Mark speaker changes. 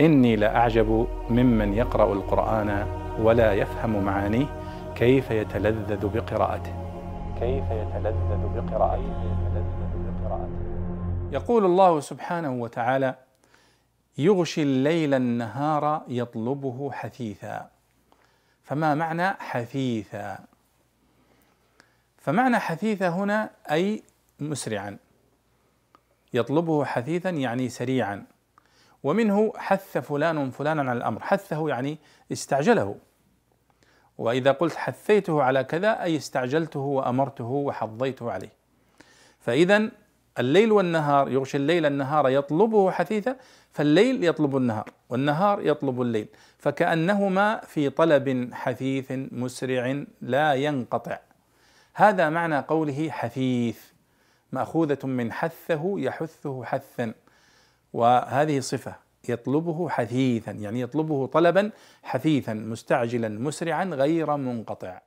Speaker 1: إني لأعجب ممن يقرأ القرآن ولا يفهم معانيه كيف يتلذذ بقراءته. كيف يتلذذ بقراءته. يقول الله سبحانه وتعالى يغشي الليل النهار يطلبه حثيثا. فما معنى حثيثا؟ فمعنى حثيثا هنا أي مسرعا. يطلبه حثيثا يعني سريعا. ومنه حث فلان فلانا على الأمر. حثه يعني استعجله. وإذا قلت حثيته على كذا أي استعجلته وأمرته وحضيته عليه. فإذا الليل والنهار يغشي الليل النهار يطلبه حثيثا فالليل يطلب النهار والنهار يطلب الليل. فكأنهما في طلب حثيث مسرع لا ينقطع. هذا معنى قوله حثيث. مأخوذة من حثه يحثه حثا. وهذه صفة يطلبه حثيثا يعني يطلبه طلبا حثيثا مستعجلا مسرعا غير منقطع.